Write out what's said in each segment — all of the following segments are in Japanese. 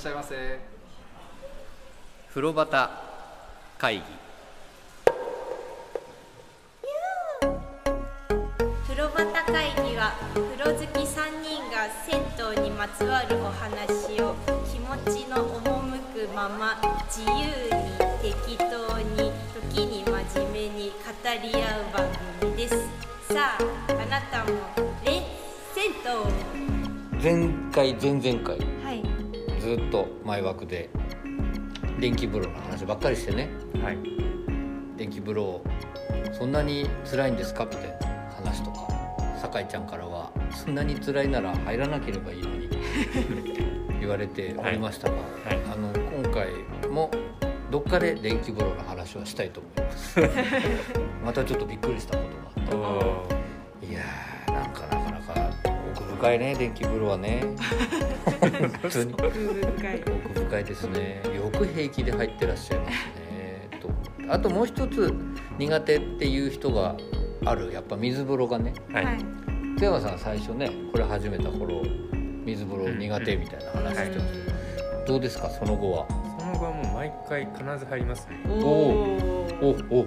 しゃいませ。風呂端会議。風呂端会議は風呂好き3人が銭湯にまつわるお話を気持ちの赴くまま自由に適当に時に真面目に語り合う番組です。さああなたもレッ銭前回前々回ずっと前枠で電気風呂の話ばっかりしてね。はい。電気風呂そんなに辛いんですか？みたいな話とか。酒井ちゃんからはそんなに辛いなら入らなければいいのに 言われておりましたが、はい。あの今回もどっかで電気風呂の話はしたいと思います。またちょっとびっくりしたことがあっおたいやーなんかなか深いね電気風呂はね。本当に。奥深い。奥深いですね。よく平気で入ってらっしゃいますね。と。あともう一つ苦手っていう人がある。やっぱ水風呂がね。はい、はい。津山さん最初ねこれ始めた頃水風呂苦手みたいな話してますけど、どうですかその後は？その後はもう毎回必ず入りますね。おおおおお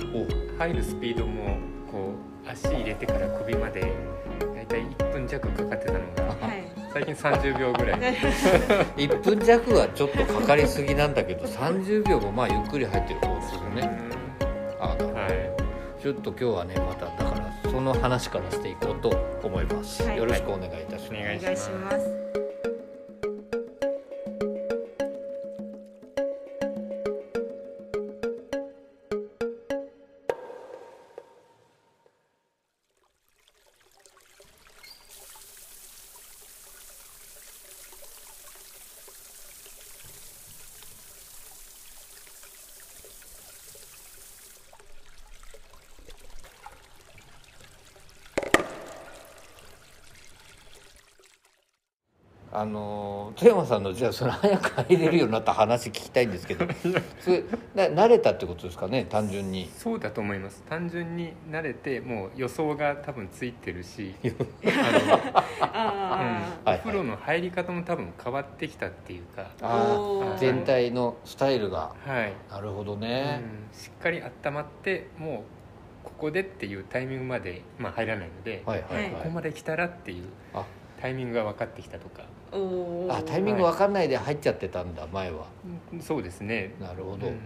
入るスピードもこう足入れてから首までだいたい1分弱かかってたのが。はい。最近30秒ぐらい。1分弱はちょっとかかりすぎなんだけど30秒もまあゆっくり入ってる方ですよね。あうん。はい。ちょっと今日はねまただからその話からしていこうと思います、はい。よろしくお願いいたします、お願いお願いしますあの富山さんのじゃあその早く入れるようになった話聞きたいんですけど それな慣れたってことですかね？単純に。そうだと思います。単純に慣れてもう予想が多分ついてるし お風呂の入り方も多分変わってきたっていうか、あ全体のスタイルが。はい、なるほどうね、ん、しっかり温まってもうここでっていうタイミングまで、まあ、入らないので、はいはいはい、ここまで来たらっていう。あタイミングが分かってきたとか、あタイミング分かんないで入っちゃってたんだ前は。うんそうですね。なるほど、うん。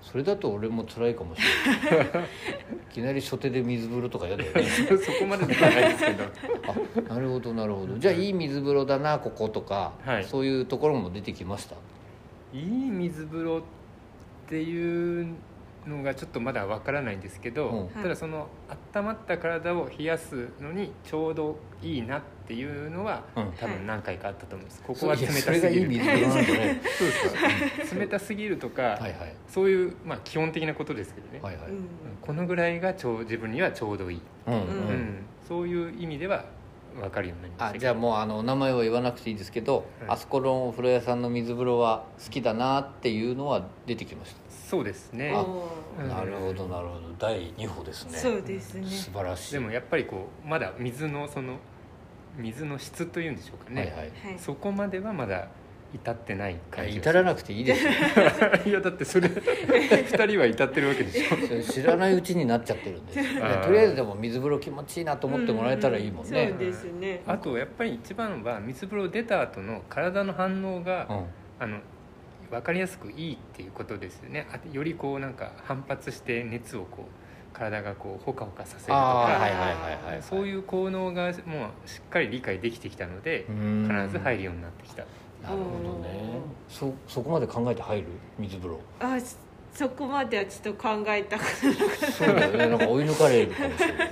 それだと俺も辛いかもしれない。いきなり初手で水風呂とか嫌だよね。そこまでではないですけど。あなるほどなるほど。じゃあいい水風呂だなこことか、はい。そういうところも出てきました？いい水風呂っていうのがちょっとまだわからないんですけど、うん。ただその温まった体を冷やすのにちょうどいいなっていうのは、うん。多分何回かあったと思うんです。ここは冷たいやそれがいいすぎる水風呂なんだねそうです冷たすぎるとか、はいはいそういう、まあ、基本的なことですけどね、はいはい、うん。このぐらいがちょう自分にはちょうどいい、うんうん、そういう意味では分かるようになりましたあじゃあもうあの名前を言わなくていいですけど、はい。あそこのお風呂屋さんの水風呂は好きだなっていうのは出てきましたそうですね。なるほどなるほど。第2歩ですね。そうですね。素晴らしい。でもやっぱりこうまだ水のその水の質というんでしょうかね、はいはい。はい。そこまではまだ至ってない感じが至らなくていいですよ。いやだってそれ二人は至ってるわけでしょ。知らないうちになっちゃってるんです、とりあえずでも水風呂気持ちいいなと思ってもらえたらいいもんね。そうですね。あとやっぱり一番は水風呂出た後の体の反応が、うん。あの分かりやすくいいっていうことですよね。あよりこうなんか反発して熱をこう体がこうほかほかさせるとかそういう効能がもうしっかり理解できてきたのでうん。必ず入るようになってきた。なるほどね。そそこまで考えて入る？水風呂。あそこまではちょっと考えたそうだよね。なんか追い抜かれるかもしれない。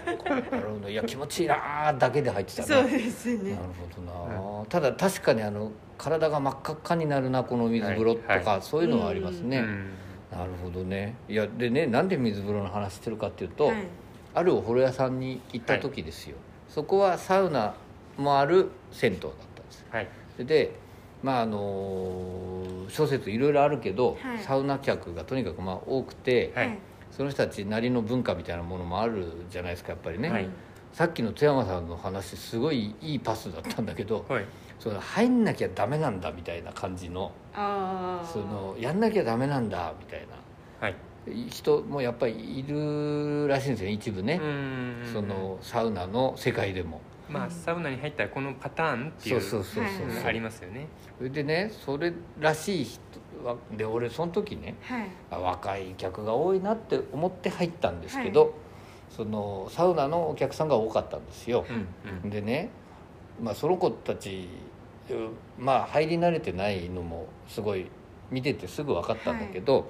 なるほど。いや気持ちいいなーだけで入ってたねそうですね。なるほどな、ただ確かにあの体が真っ赤っかになるなこの水風呂とか、はいはそういうのはありますね、うん。なるほどね。いやでねなんで水風呂の話してるかっていうと、はい。あるお風呂屋さんに行った時ですよ、そこはサウナもある銭湯だったんですはい。でまああの諸説いろいろあるけど、はい。サウナ客がとにかくまあ多くて、はい。その人たちなりの文化みたいなものもあるじゃないですかやっぱりね、はい。さっきの津山さんの話すごいいいパスだったんだけどはい。その入んなきゃダメなんだみたいな感じのああそのやんなきゃダメなんだみたいな。はい。人もやっぱりいるらしいんですよね一部ね、うん。そのサウナの世界でもまあサウナに入ったらこのパターンっていうそうそうそうそう。はいありますよね。それでねそれらしい人はで俺その時ねはい。あ若い客が多いなって思って入ったんですけど、そのサウナのお客さんが多かったんですよ、うんでね、まあ、その子たちうんまあ入り慣れてないのもすごい見ててすぐ分かったんだけど、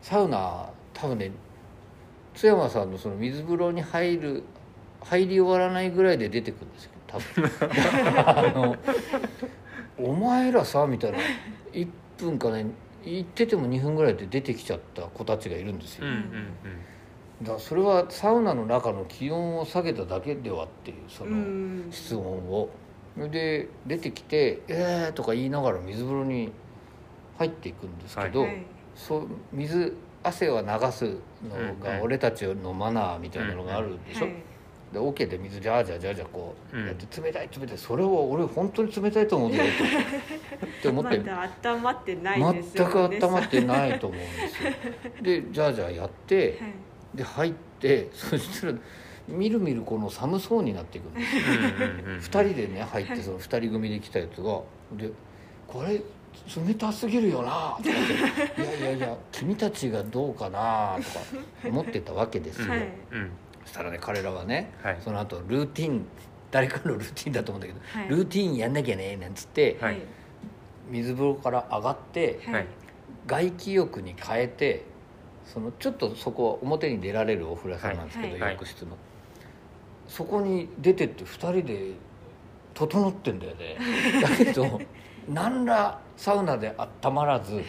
サウナ多分ね津山さんのその水風呂に入る入り終わらないぐらいで出てくるんですよ多分。あのお前らさみたいな。1分かね行ってても2分ぐらいで出てきちゃった子たちがいるんですよ、うんうんだからそれはサウナの中の気温を下げただけではっていうその、うん。室温を。それで出てきて「えー」とか言いながら水風呂に入っていくんですけど、はい。そう水汗は流すのうんうん。が俺たちのマナーみたいなのがあるでしょ、はいで桶で水ジャージャージャージャーこううん。やって冷たい冷たい。それは俺本当に冷たいと思うんだよとって思ってまだ温まってないですよね。全く温まってないと思うんですよ。でジャージャーやってはい。で入ってそしたらみるみるこの寒そうになっていくんですうんうんうん2人でね入ってその2人組で来たやつが「でこれ冷たすぎるよな」とか言って「いやいやいや君たちがどうかな」とか思ってたわけですよ、はい。うん。そしたらね彼らはね。はい。その後ルーティン誰かのルーティンだと思うんだけど、はい。ルーティンやんなきゃねなんつって、はい。水風呂から上がってはい。外気浴に変えてそのちょっとそこ表に出られるお風呂屋さんなんですけど、はい。浴室の、そこに出てって2人で整ってんだよね。だけど何らサウナで温まらずはい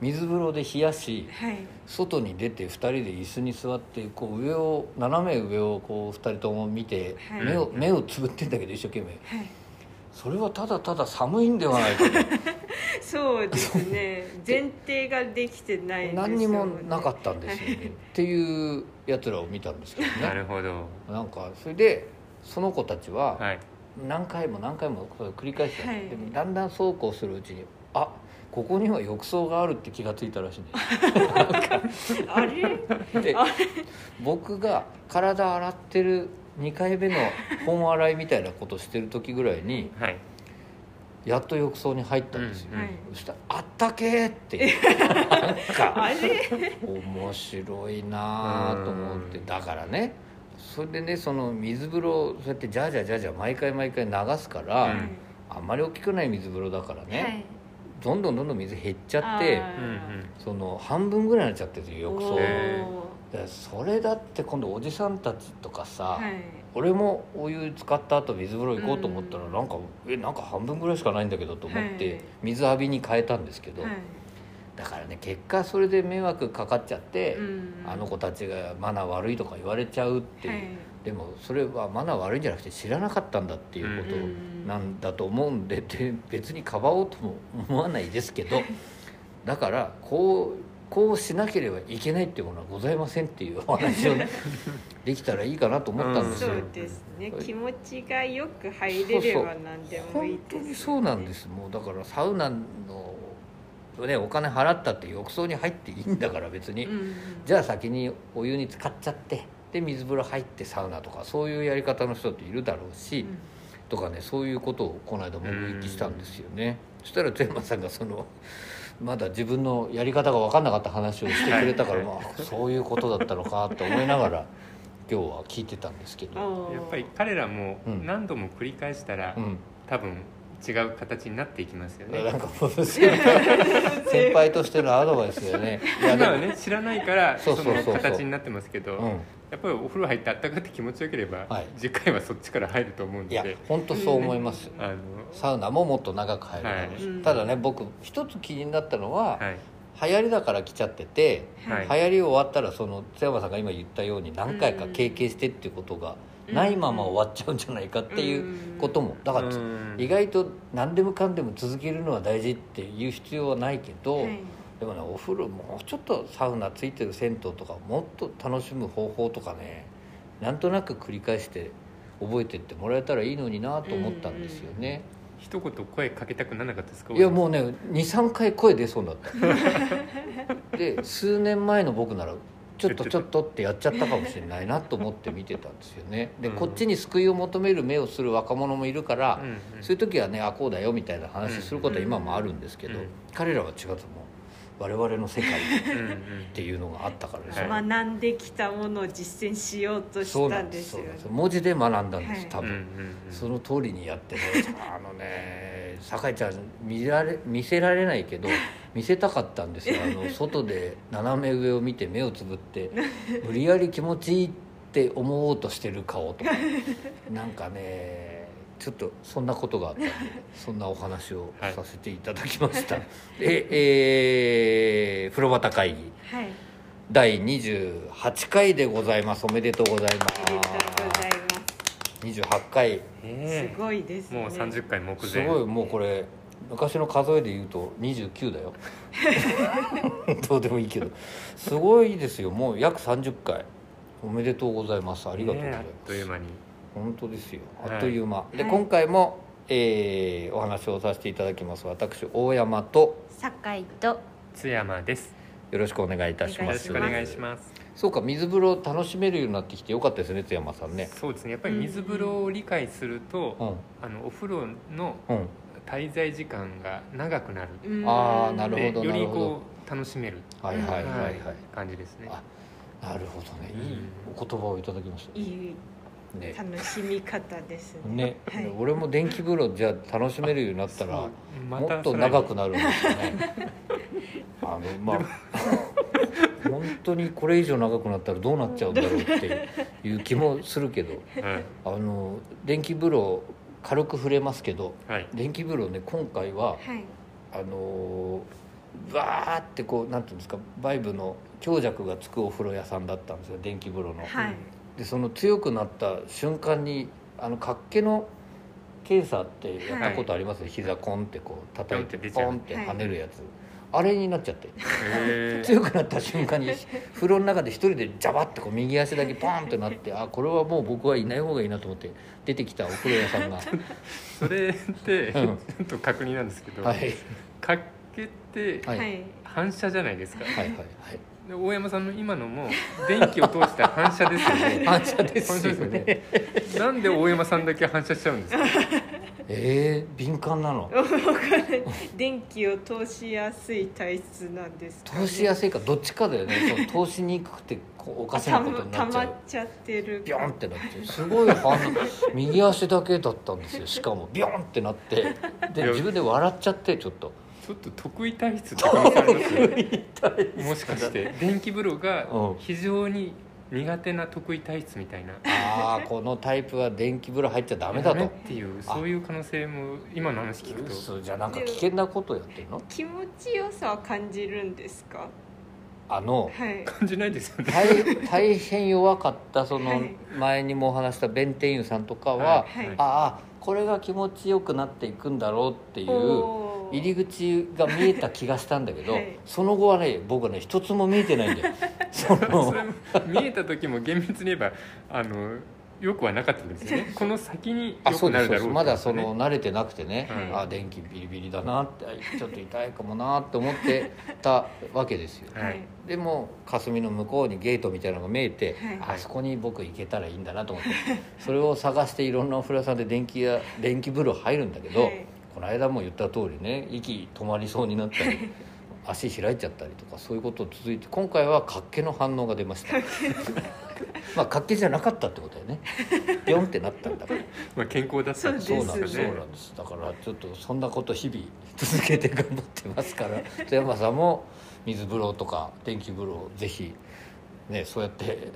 水風呂で冷やしはい。外に出て2人で椅子に座ってこう上を斜め上をこう2人とも見て、はい。目を目をつぶってんだけど一生懸命。はい。それはただただ寒いんではないかと。そうですね。前提ができてないですよね。何にもなかったんですよね、はい。っていうやつらを見たんですけど なねるほど。なんかそれでその子たちははい。何回も何回もそれを繰り返して、はい。でもだんだんそうこうするうちにあここには浴槽があるって気がついたらしいんですあれ？で僕が体洗ってる2回目の本洗いみたいなことしてる時ぐらいにはい。やっと浴槽に入ったんですよ、うんはい。そしたら「あったけ!」って。なんか面白いなあと思ってうん。だからね。それでねその水風呂そうやってジャージャージャージャー毎回毎回流すから、うん。あんまり大きくない水風呂だからね、はいどんどんどんどん水減っちゃってその半分ぐらいになっちゃってる浴槽。それだって今度おじさんたちとかさ、はい。俺もお湯使った後水風呂行こうと思ったらうん。なんか、えなんか半分ぐらいしかないんだけどと思って、はい。水浴びに変えたんですけど、はい。だからね結果それで迷惑かかっちゃって、うん。あの子たちがマナー悪いとか言われちゃうっていう、はいでもそれはマナー悪いんじゃなくて知らなかったんだっていうことうんなんだと思うんでで別にかばおうとも思わないですけどだからこうこうしなければいけないっていうものはございませんっていうお話をね できたらいいかなと思ったんですよ。そうですね。はい。気持ちがよく入れれば何でもいいです、本当にそうなんです。もうだからサウナの、ね、お金払ったって浴槽に入っていいんだから別に、うん。じゃあ先にお湯に浸かっちゃってで水風呂入ってサウナとかそういうやり方の人っているだろうし、うん。とかねそういうことをこの間目撃したんですよね。そしたら津山さんがそのまだ自分のやり方が分かんなかった話をしてくれたから、はいまあ、そういうことだったのかと思いながら今日は聞いてたんですけど、やっぱり彼らもうん。何度も繰り返したら、うん、多分違う形になっていきますよね。なんか先輩 先輩としてのアドバイスだよね。今はね知らないからその形になってますけど、うん。やっぱりお風呂入ってあったかくて気持ちよければ、はい。次回はそっちから入ると思うんいやで本当そう思います、あのサウナももっと長く入るはい。ただね僕一つ気になったのは、はい。流行りだから来ちゃってて、はい。流行り終わったらその津山さんが今言ったように何回か経験してっていうことがないまま終わっちゃうんじゃないかっていうことも。だからうん。意外と何でもかんでも続けるのは大事っていう必要はないけど、はい。でもねお風呂もうちょっとサウナついてる銭湯とかもっと楽しむ方法とかねなんとなく繰り返して覚えてってもらえたらいいのになと思ったんですよね。一言声かけたくならなかったですか？いやもうね23回声出そうになった。で数年前の僕ならちょっとちょっとってやっちゃったかもしれないなと思って見てたんですよね。でうん。こっちに救いを求める目をする若者もいるから、そういう時はねあこうだよみたいな話することは今もあるんですけど、うん。彼らは違うともう我々の世界っていうのがあったからですよ、はい。学んできたものを実践しようとしたそうなんです。すよねそうなんです。文字で学んだんです、はい。多分、うんうんうん。その通りにやってね。あのね酒井ちゃん見られ見せられないけど 見せたかったんですよ。あの外で斜め上を見て目をつぶって無理やり気持ちいいって思おうとしてる顔とか。なんかねちょっとそんなことがあったんで そんなお話をはいさせていただきました、でえー風呂旗会議。はい。第28回でございます。おめでとうございまありがとうございす。28回。ますごいですもう30回目前。すごいもうこれ昔の数えで言うと29だよ。どうでもいいけど。すごいですよ。もう約30回。おめでとうございます。ありがとうございねます、あっという間に本当ですよ。はい。あっという間、ではい。今回も、えーお話をさせていただきます。私大山と酒井と津山です。よろしくお願いいたします。よろしくお願いします。そうか水風呂楽しめるようになってきてよかったですね津山さんね。そうですね。やっぱり水風呂を理解すると、うん。あのお風呂のうん。滞在時間が長くなる。うん。あーなるほでよりこう楽しめる。はいはいはいはい、感じですね。あなるほどね。いいうんお言葉をいただきました。いいね。楽しみ方ですね。ね、はい。俺も電気風呂じゃあ楽しめるようになったらもっと長くなるんですよね。あのまあ本当にこれ以上長くなったらどうなっちゃうんだろうっていう気もするけどはい。あの電気風呂軽く触れますけどはい。電気風呂ね今回ははい。あのバーってこうなんていうんですかバイブの強弱がつくお風呂屋さんだったんですよ電気風呂の。はいでその強くなった瞬間にあの活気の検査ってやったことあります、膝コンってこう叩いてポンって跳ねるやつ、あれになっちゃって強くなった瞬間に風呂の中で一人でジャバってこう右足だけポンってなってあこれはもう僕はいない方がいいなと思って出てきたお風呂屋さんが。それってうん。ちょっと確認なんですけど、はい。活気ってはい、はいはい反射じゃないですか？はいはいで大山さんの今のも電気を通した反射ですよね。反射ですよね。ね。なんで大山さんだけ反射しちゃうんですか？えー、敏感なの？電気を通しやすい体質なんですかね。通しやすいかどっちかだよね。その通しにくくてこうおかしなことになたっちゃう。まっちゃってる。ビョンってなってすごい反応。右足だけだったんですよ。しかもビョンってなって。で自分で笑っちゃってちょっとちょっと得意体質って可能性ありますよもしかして。電気風呂がうん。非常に苦手な得意体質みたいな。ああこのタイプは電気風呂入っちゃダメだと。っていうそういう可能性も今の話聞くと。嘘じゃあなんか危険なことやってるの？気持ちよさは感じるんですか？あの。はい。感じないですよね。大大変弱かったそのはい。前にもお話した弁天湯さんとかは、はい。ああこれが気持ちよくなっていくんだろうっていう入り口が見えた気がしたんだけど、はい。その後はね僕はね一つも見えてないんだよ。その見えた時も厳密に言えばあのよくはなかったんですよね。この先にあよくなるだろうまだそねの慣れてなくてね、はい。あ電気ビリビリだなってあちょっと痛いかもなって思ってたわけですよ。はい。でも霞の向こうにゲートみたいなのが見えて、はい。あそこに僕行けたらいいんだなと思ってそれを探していろんなお風呂屋さんで電気や電気風呂入るんだけど、はいこの間も言った通りね息止まりそうになったり 足開いちゃったりとかそういうこと続いて今回は活気の反応が出ました。まあ活気じゃなかったってことだよね。ビョンってなったんだから。まあ、健康だったそうそうなんですそうなんです。だからちょっとそんなこと日々続けて頑張ってますから富山さんも水風呂とか電気風呂をぜひねそうやって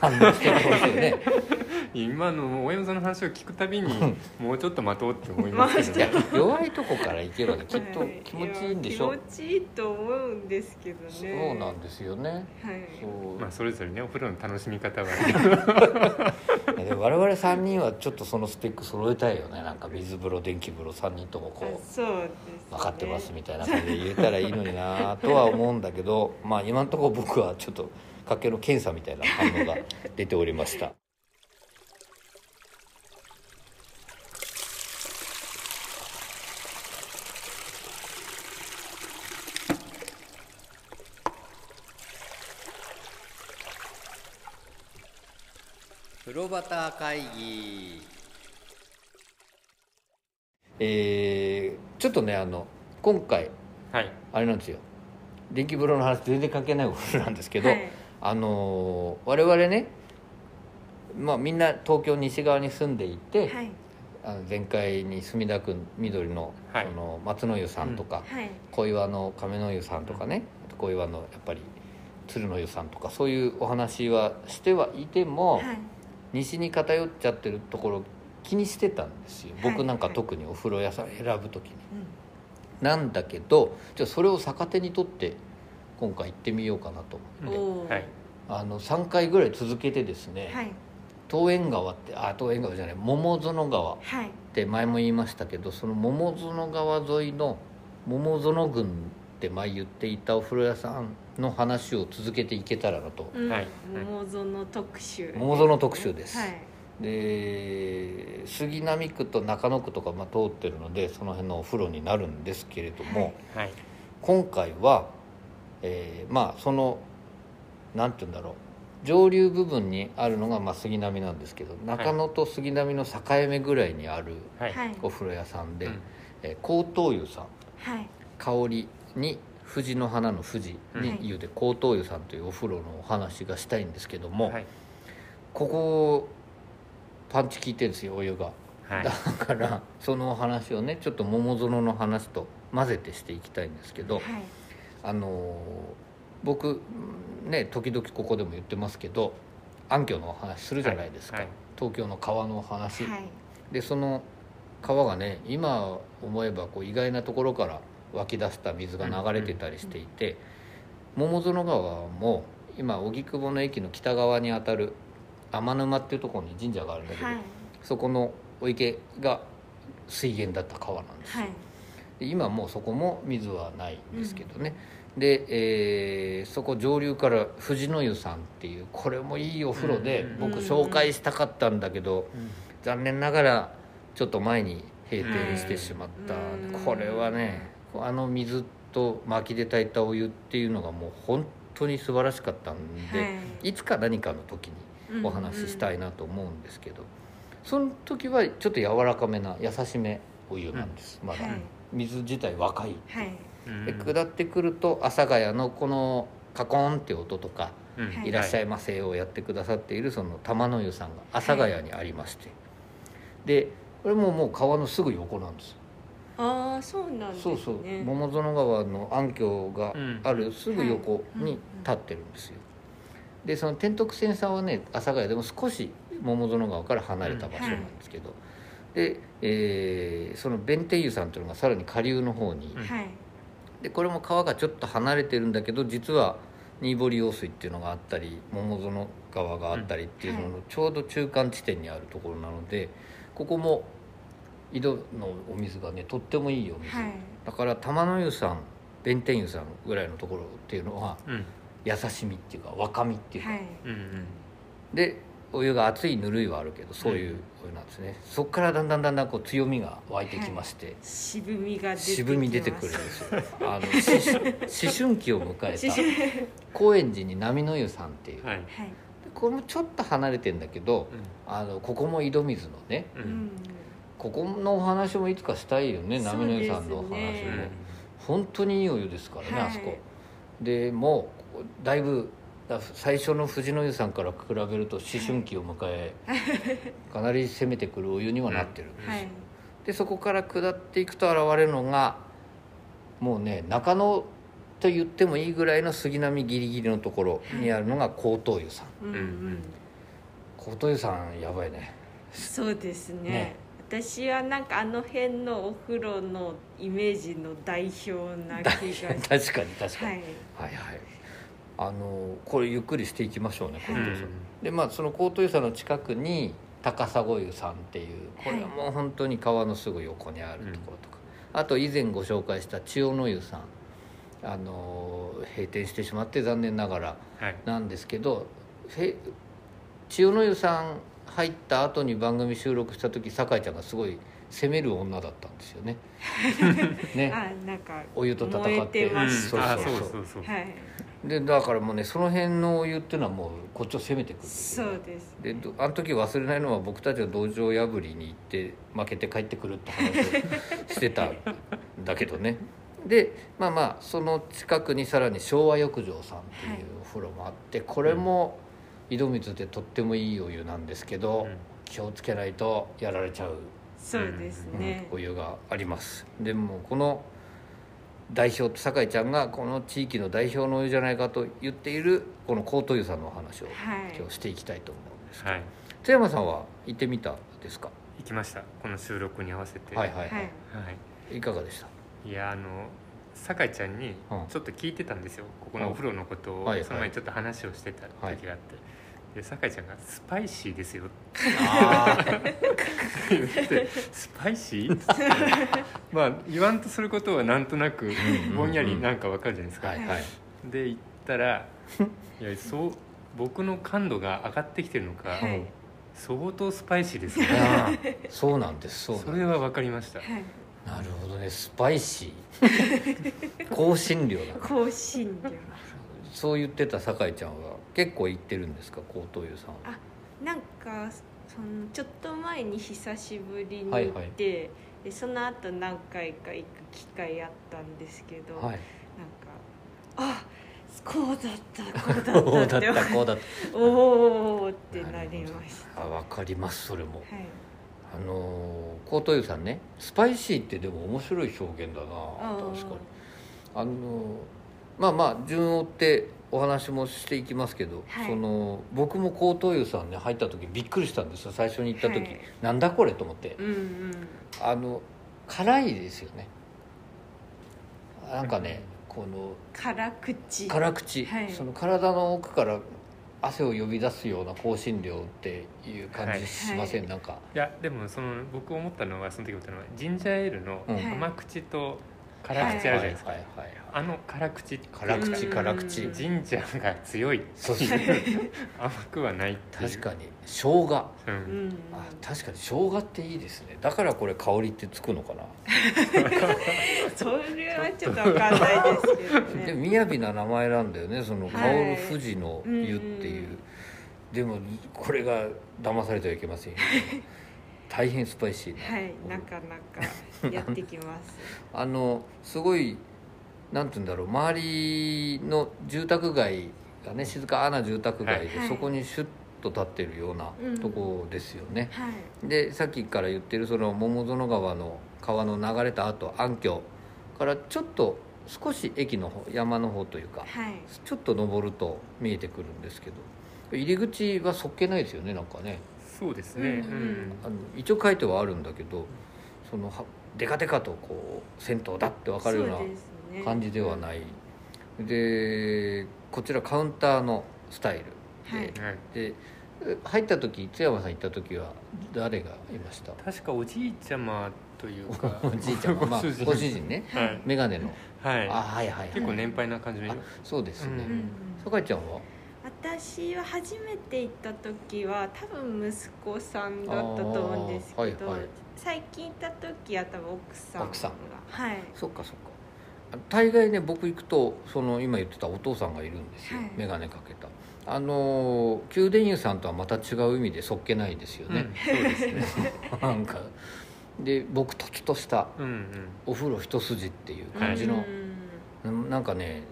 反応してほしいよね。今の大山さんの話を聞くたびにもうちょっと待とうって思いますけどね。弱いとこから行けばねきっとはい。気持ちいいんでしょ、や気持ちいいと思うんですけどね。そうなんですよね。はい。そう。まあそれぞれねお風呂の楽しみ方は で我々3人はちょっとそのスペック揃えたいよね。なんか水風呂電気風呂3人ともこあうそうです、ね、分かってますみたいな感じで言えたらいいのになとは思うんだけどまあ今のところ僕はちょっと家計の検査みたいな反応が出ておりました。プロバター会議。えー、ちょっとねあの今回、はい、あれなんですよ。電気風呂の話全然関係ないお風なんですけど、はい。あのー我々ねまあみんな東京西側に住んでいて、はい。あの前回に墨田区緑の,、はい。その松の湯さんとか、はい。小岩の亀の湯さんとかね、あと小岩のやっぱり鶴の湯さんとかそういうお話はしてはいても、はい。西に偏っちゃってるところ気にしてたんですよ。はい。僕なんか特にお風呂屋さん選ぶ時に。うん。なんだけどじゃあそれを逆手にとって今回行ってみようかなとおー。はい。あの3回ぐらい続けてですね、はい。東園川ってあ東園川じゃない桃園川っはい。て前も言いましたけどその桃園川沿いの桃園郡って前言っていたお風呂屋さんの話を続けていけたらなと、うん。はい。桃園特集。桃園特集です。はい。で杉並区と中野区とかまあ通ってるのでその辺のお風呂になるんですけれども、はい。はい。今回は、えーまあそのなんて言うんだろう。上流部分にあるのがまあ杉並なんですけど中野と杉並の境目ぐらいにあるお風呂屋さんで、うん。えー高等湯さん。はい。香りに藤の花の藤に湯で高等湯さんというお風呂のお話がしたいんですけども、はい。ここパンチ効いてるんですよお湯が。はい。だからそのお話をねちょっと桃園の話と混ぜてしていきたいんですけど、はいあのー僕ね時々ここでも言ってますけど暗渠のお話するじゃないですか、はい東京の川のお話、はい。でその川がね今思えばこう意外なところから湧き出した水が流れてたりしていて、桃園川も今荻窪の駅の北側にあたる天沼っていうところに神社があるんだけど、はい。そこのお池が水源だった川なんですよ、はい。で今もうそこも水はないんですけどね、で、えーそこ上流から藤の湯さんっていうこれもいいお風呂でうん僕紹介したかったんだけど、残念ながらちょっと前に閉店してしまった、うん。これはねあの水と薪で炊いたお湯っていうのがもう本当に素晴らしかったんで、はい。い、つか何かの時にお話ししたいななと思うんですけど、その時はちょっと柔らかめな優しめお湯なんです、まだ、はい水自体若い、はい。うん。で下ってくると阿佐ヶ谷のこのカコーンって音とかい。いらっしゃいませをやってくださっているその玉の湯さんが阿佐ヶ谷にありまして、でこれももう川のすぐ横なんです。よああそうなんですね。そうそう。桃園川の暗渠があるすぐ横に立ってるんですよ。でその天徳線さんはね阿佐ヶ谷でも少し桃園川から離れた場所なんですけど、で、えーその弁天湯さんというのがさらに下流の方に、でこれも川がちょっと離れてるんだけど実は新堀用水っていうのがあったり桃園川があったりっていうののちょうど中間地点にあるところなのでここも井戸のお水がねとってもいいお水、はい。だから玉の湯さん弁天湯さんぐらいのところっていうのはうん。優しみっていうか若みっていうか、はい。うんうん。でお湯が熱いぬるいはあるけどそういうお湯なんですね、そこからだんだんだんだんこう強みが湧いてきまして、渋みが出てきます。渋み出てくるんですよ。あの思思春期を迎えた高円寺に波の湯さんっていう、はい。はい。これもちょっと離れてんだけどあのここも井戸水のねうん。ううん。んここのお話もいつかしたいよね波の湯さんのお話も、ね。本当にいいお湯ですからね、はい。あそこ。でもうだいぶだ最初の藤の湯さんから比べると思春期を迎え、かなり攻めてくるお湯にはなってる。んですよ、はい。でそこから下っていくと現れるのがもうね中野と言ってもいいぐらいの杉並ギリギリのところにあるのが高等湯さん。うん。うん高等湯さんやばいね。そうですね。ね。私はなんかあの辺のお風呂のイメージの代表な気がし 確かに確かに、はい。はいはいあのこれゆっくりしていきましょうね高等湯さん、でまあその高等湯さんの近くに高砂湯さんっていうこれはもう本当に川のすぐ横にあるところとか、あと以前ご紹介した千代の湯さん。あの閉店してしまって残念ながらはい。なんですけどへ千代の湯さん入った後に番組収録した時酒井ちゃんがすごい攻める女だったんですよね。ね。あなんかお湯と戦って。そうそうそう。あそうそうそう。はいでだからもうねその辺のお湯っていうのはもうこっちを攻めてくる。んですよそうです。でどあの時忘れないのは僕たちは道場破りに行って負けて帰ってくるって話をしてたんだけどね。でまあまあその近くにさらに昭和浴場さんっていうお風呂もあってこれも井戸水でとってもいいお湯なんですけど、うん。気をつけないとやられちゃう、そうですね、お湯があります。でもこの代表酒井ちゃんがこの地域の代表のお湯じゃないかと言っているこの高等湯さんのお話をはい。今日していきたいと思うんですけど、はい。津山さんは行ってみたですか？行きました。この収録に合わせて。はいはいはい、はい。はい。い、かがでした？いやあの酒井ちゃんにうん。ちょっと聞いてたんですよ。ここのお風呂のことを。はいはい。その前にちょっと話をしてた時があって、で酒井ちゃんが「スパイシーですよ」あ言って「スパイシー?」まあ言わんとすることはなんとなくん。ぼんやりなんかわかるじゃないですか、はいはい。で言ったらいやそう僕の感度が上がってきてるのか、はい。相当スパイシーですね。そうなんですそうなんです。それは分かりました。はい。なるほどね。スパイシー。香辛料だ香辛料。そう言ってた酒井ちゃんは結構行ってるんですか？高等湯さん。あなんかそのちょっと前に久しぶりに行って、はいはい。でその後何回か行く機会あったんですけど、はい。なんかあこうだったこうだこうだったこうだっ おおってなりました。たあ分かりますそれも。はい。あのー高等湯さんねスパイシーってでも面白い表現だな確かに。あのーまあまあ順を追ってお話もしていきますけど、はい。その僕も高等湯さんね入った時びっくりしたんですよ最初に行った時、はい。なんだこれと思って。うんうん。あの辛いですよね。なんかね、この辛口。辛口、はい。その体の奥から汗を呼び出すような香辛料っていう感じしません、はい。なんか。いやでもその僕思ったのはその時思ったのはジンジャーエールのうん。はい。甘口と辛口あるじゃないですか、はいはいはいはい。あの辛口辛口うん。辛口。うんジンジャーが強いそう。そう甘くはないっていう。確かに。生姜。ううん。んあ確かに生姜っていいですね。だからこれ香りってつくのかな、それはちょっとわかんないですけどでね雅な名前なんだよね。その香はい。る富士の湯っていう、うん。でもこれが騙されてはいけませんよ大変スパイシー。な、はいなかなかやってきます。あのすごいなんて言うんだろう。周りの住宅街がね静かな住宅街で、はい。そこにシュッと立ってるようなうん。とこですよね、はい。でさっきから言ってるその桃園川の川の流れた後暗渠からちょっと少し駅の方山の方というかはい。ちょっと登ると見えてくるんですけど入り口はそっけないですよねなんかねそうですね、うんうん。あの一応書いてはあるんだけどそのはデカデカとこう銭湯だって分かるような感じではない、でこちらカウンターのスタイルはいで,、はい。で入った時津山さん行った時は誰がいました？確かおじいちゃまというか。おじいちゃんがまあご主人。ね。はい、眼鏡の、はい。あはいはいはい結構年配な感じの。あそうですね、うんうん。酒井ちゃんは？私は初めて行った時は多分息子さんだったと思うんですけど、はいはい。最近行った時は多分奥さんが。奥さんはい。そっかそっか。あ大概ね僕行くとその今言ってたお父さんがいるんですよ、はい。眼鏡かけた。あのー宮殿湯さんとはまた違う意味でそっけないですよね。うん、そうですね。なんか。で僕とつとしたうんうん。お風呂一筋っていう感じの、うん。なんかね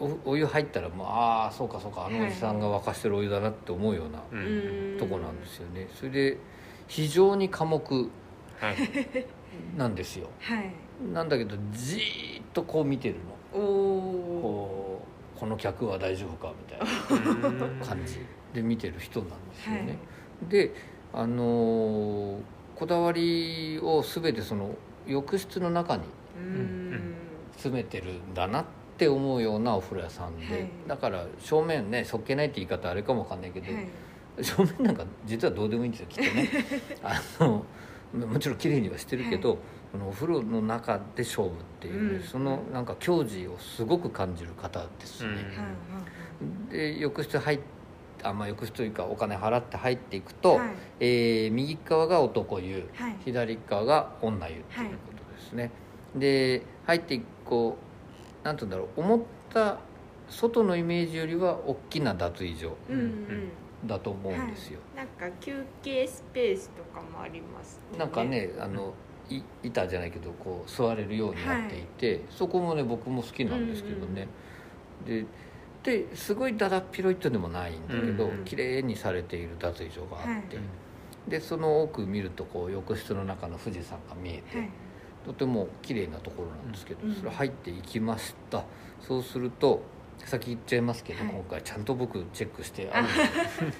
おお湯入ったらもうああそうかそうかあのおじさんが沸かしてるお湯だなって思うようなとこなんですよね。それで非常に寡黙はい。なんですよ。はい。なんだけどじーっとこう見てるの。こうこの客は大丈夫かみたいなうん。感じ。で見てる人なんですよはい。ね、であのーこだわりを全てその浴室の中にうん。詰めてるんだなって思うようなお風呂屋さんで、はい。だから正面ねそっけないって言い方あれかもわかんないけど、はい。正面なんか実はどうでもいいんですよきっとね。あのもちろん綺麗にはしてるけど、そのお風呂の中で勝負っていうね、うん。そのなんか矜持をすごく感じる方ですね、うん。はいで浴室入っあまあ浴室というかお金払って入っていくと、はい。えー右側が男湯はい。左側が女湯っていうことですね、で入っていくこうなんて言うんだろう思った外のイメージよりは大きな脱衣所うんうん。だと思うんですよ、なんか休憩スペースとかもありますもなんかねあのい板じゃないけどこう座れるようになっていて、そこもね僕も好きなんですけどね、でですごいだだっ広いってでもないんだけど、うんうん綺麗にされている脱衣所があって、はでその奥見るとこう浴室の中の富士山が見えて、はいとても綺麗なところなんですけど、うん。それ入っていきました。そうすると先言っちゃいますけど、はい。今回ちゃんと僕チェックしてあるの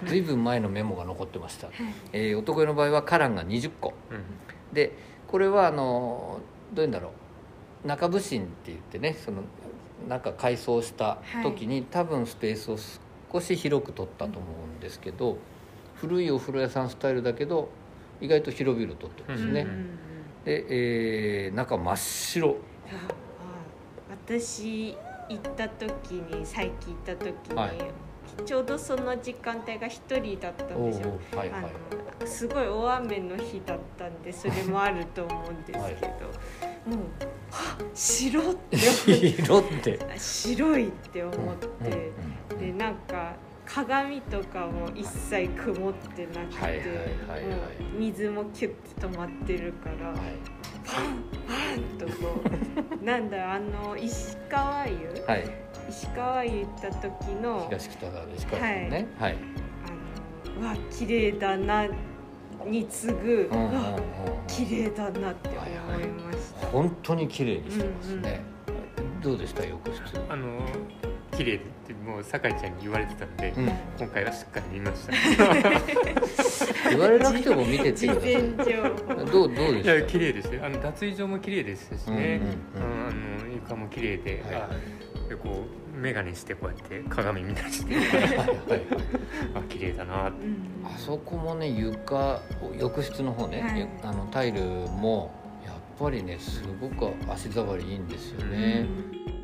で 随分前のメモが残ってました、はい。えー男湯の場合はカランが20個。うん。でこれはあのどういうんだろう。中部芯って言ってねその中改装した時に、多分スペースを少し広く取ったと思うんですけど、古いお風呂屋さんスタイルだけど意外と広々とってますね、うんうんうんで、えー中真っ白。私行った時に最近行った時に、はい。ちょうどその時間帯が一人だったんですよ。はいはい。すごい大雨の日だったんでそれもあると思うんですけど、はい。もう「はっ白! 」って。白いって思って、でなんか鏡とかも一切曇ってなくて、水もキュッて止まってるから、はい。パンパンとこうなんだあの石川湯？はい。石川湯行った時の東北沢の石川さんね。はい、あのうわ綺麗だなに次ぐ、うんうんうんうわ綺麗だなって思いました、本当に綺麗にしてますね、どうでした浴室？あの綺麗ってもう酒井ちゃんに言われてたので、うん。今回はしっかり見ました。言われなくても見てって。事前情報。どうどうでいした？や綺麗ですよ。あの脱衣所も綺麗ですしね、うんうんうん。うんあの床も綺麗で、はいはい。あでこう眼鏡してこうやって鏡見たりして。はい あ綺麗だなって。うん。あそこもね床浴室の方ね、はい。ゆあのタイルもやっぱりねすごく足触りいいんですよね、うん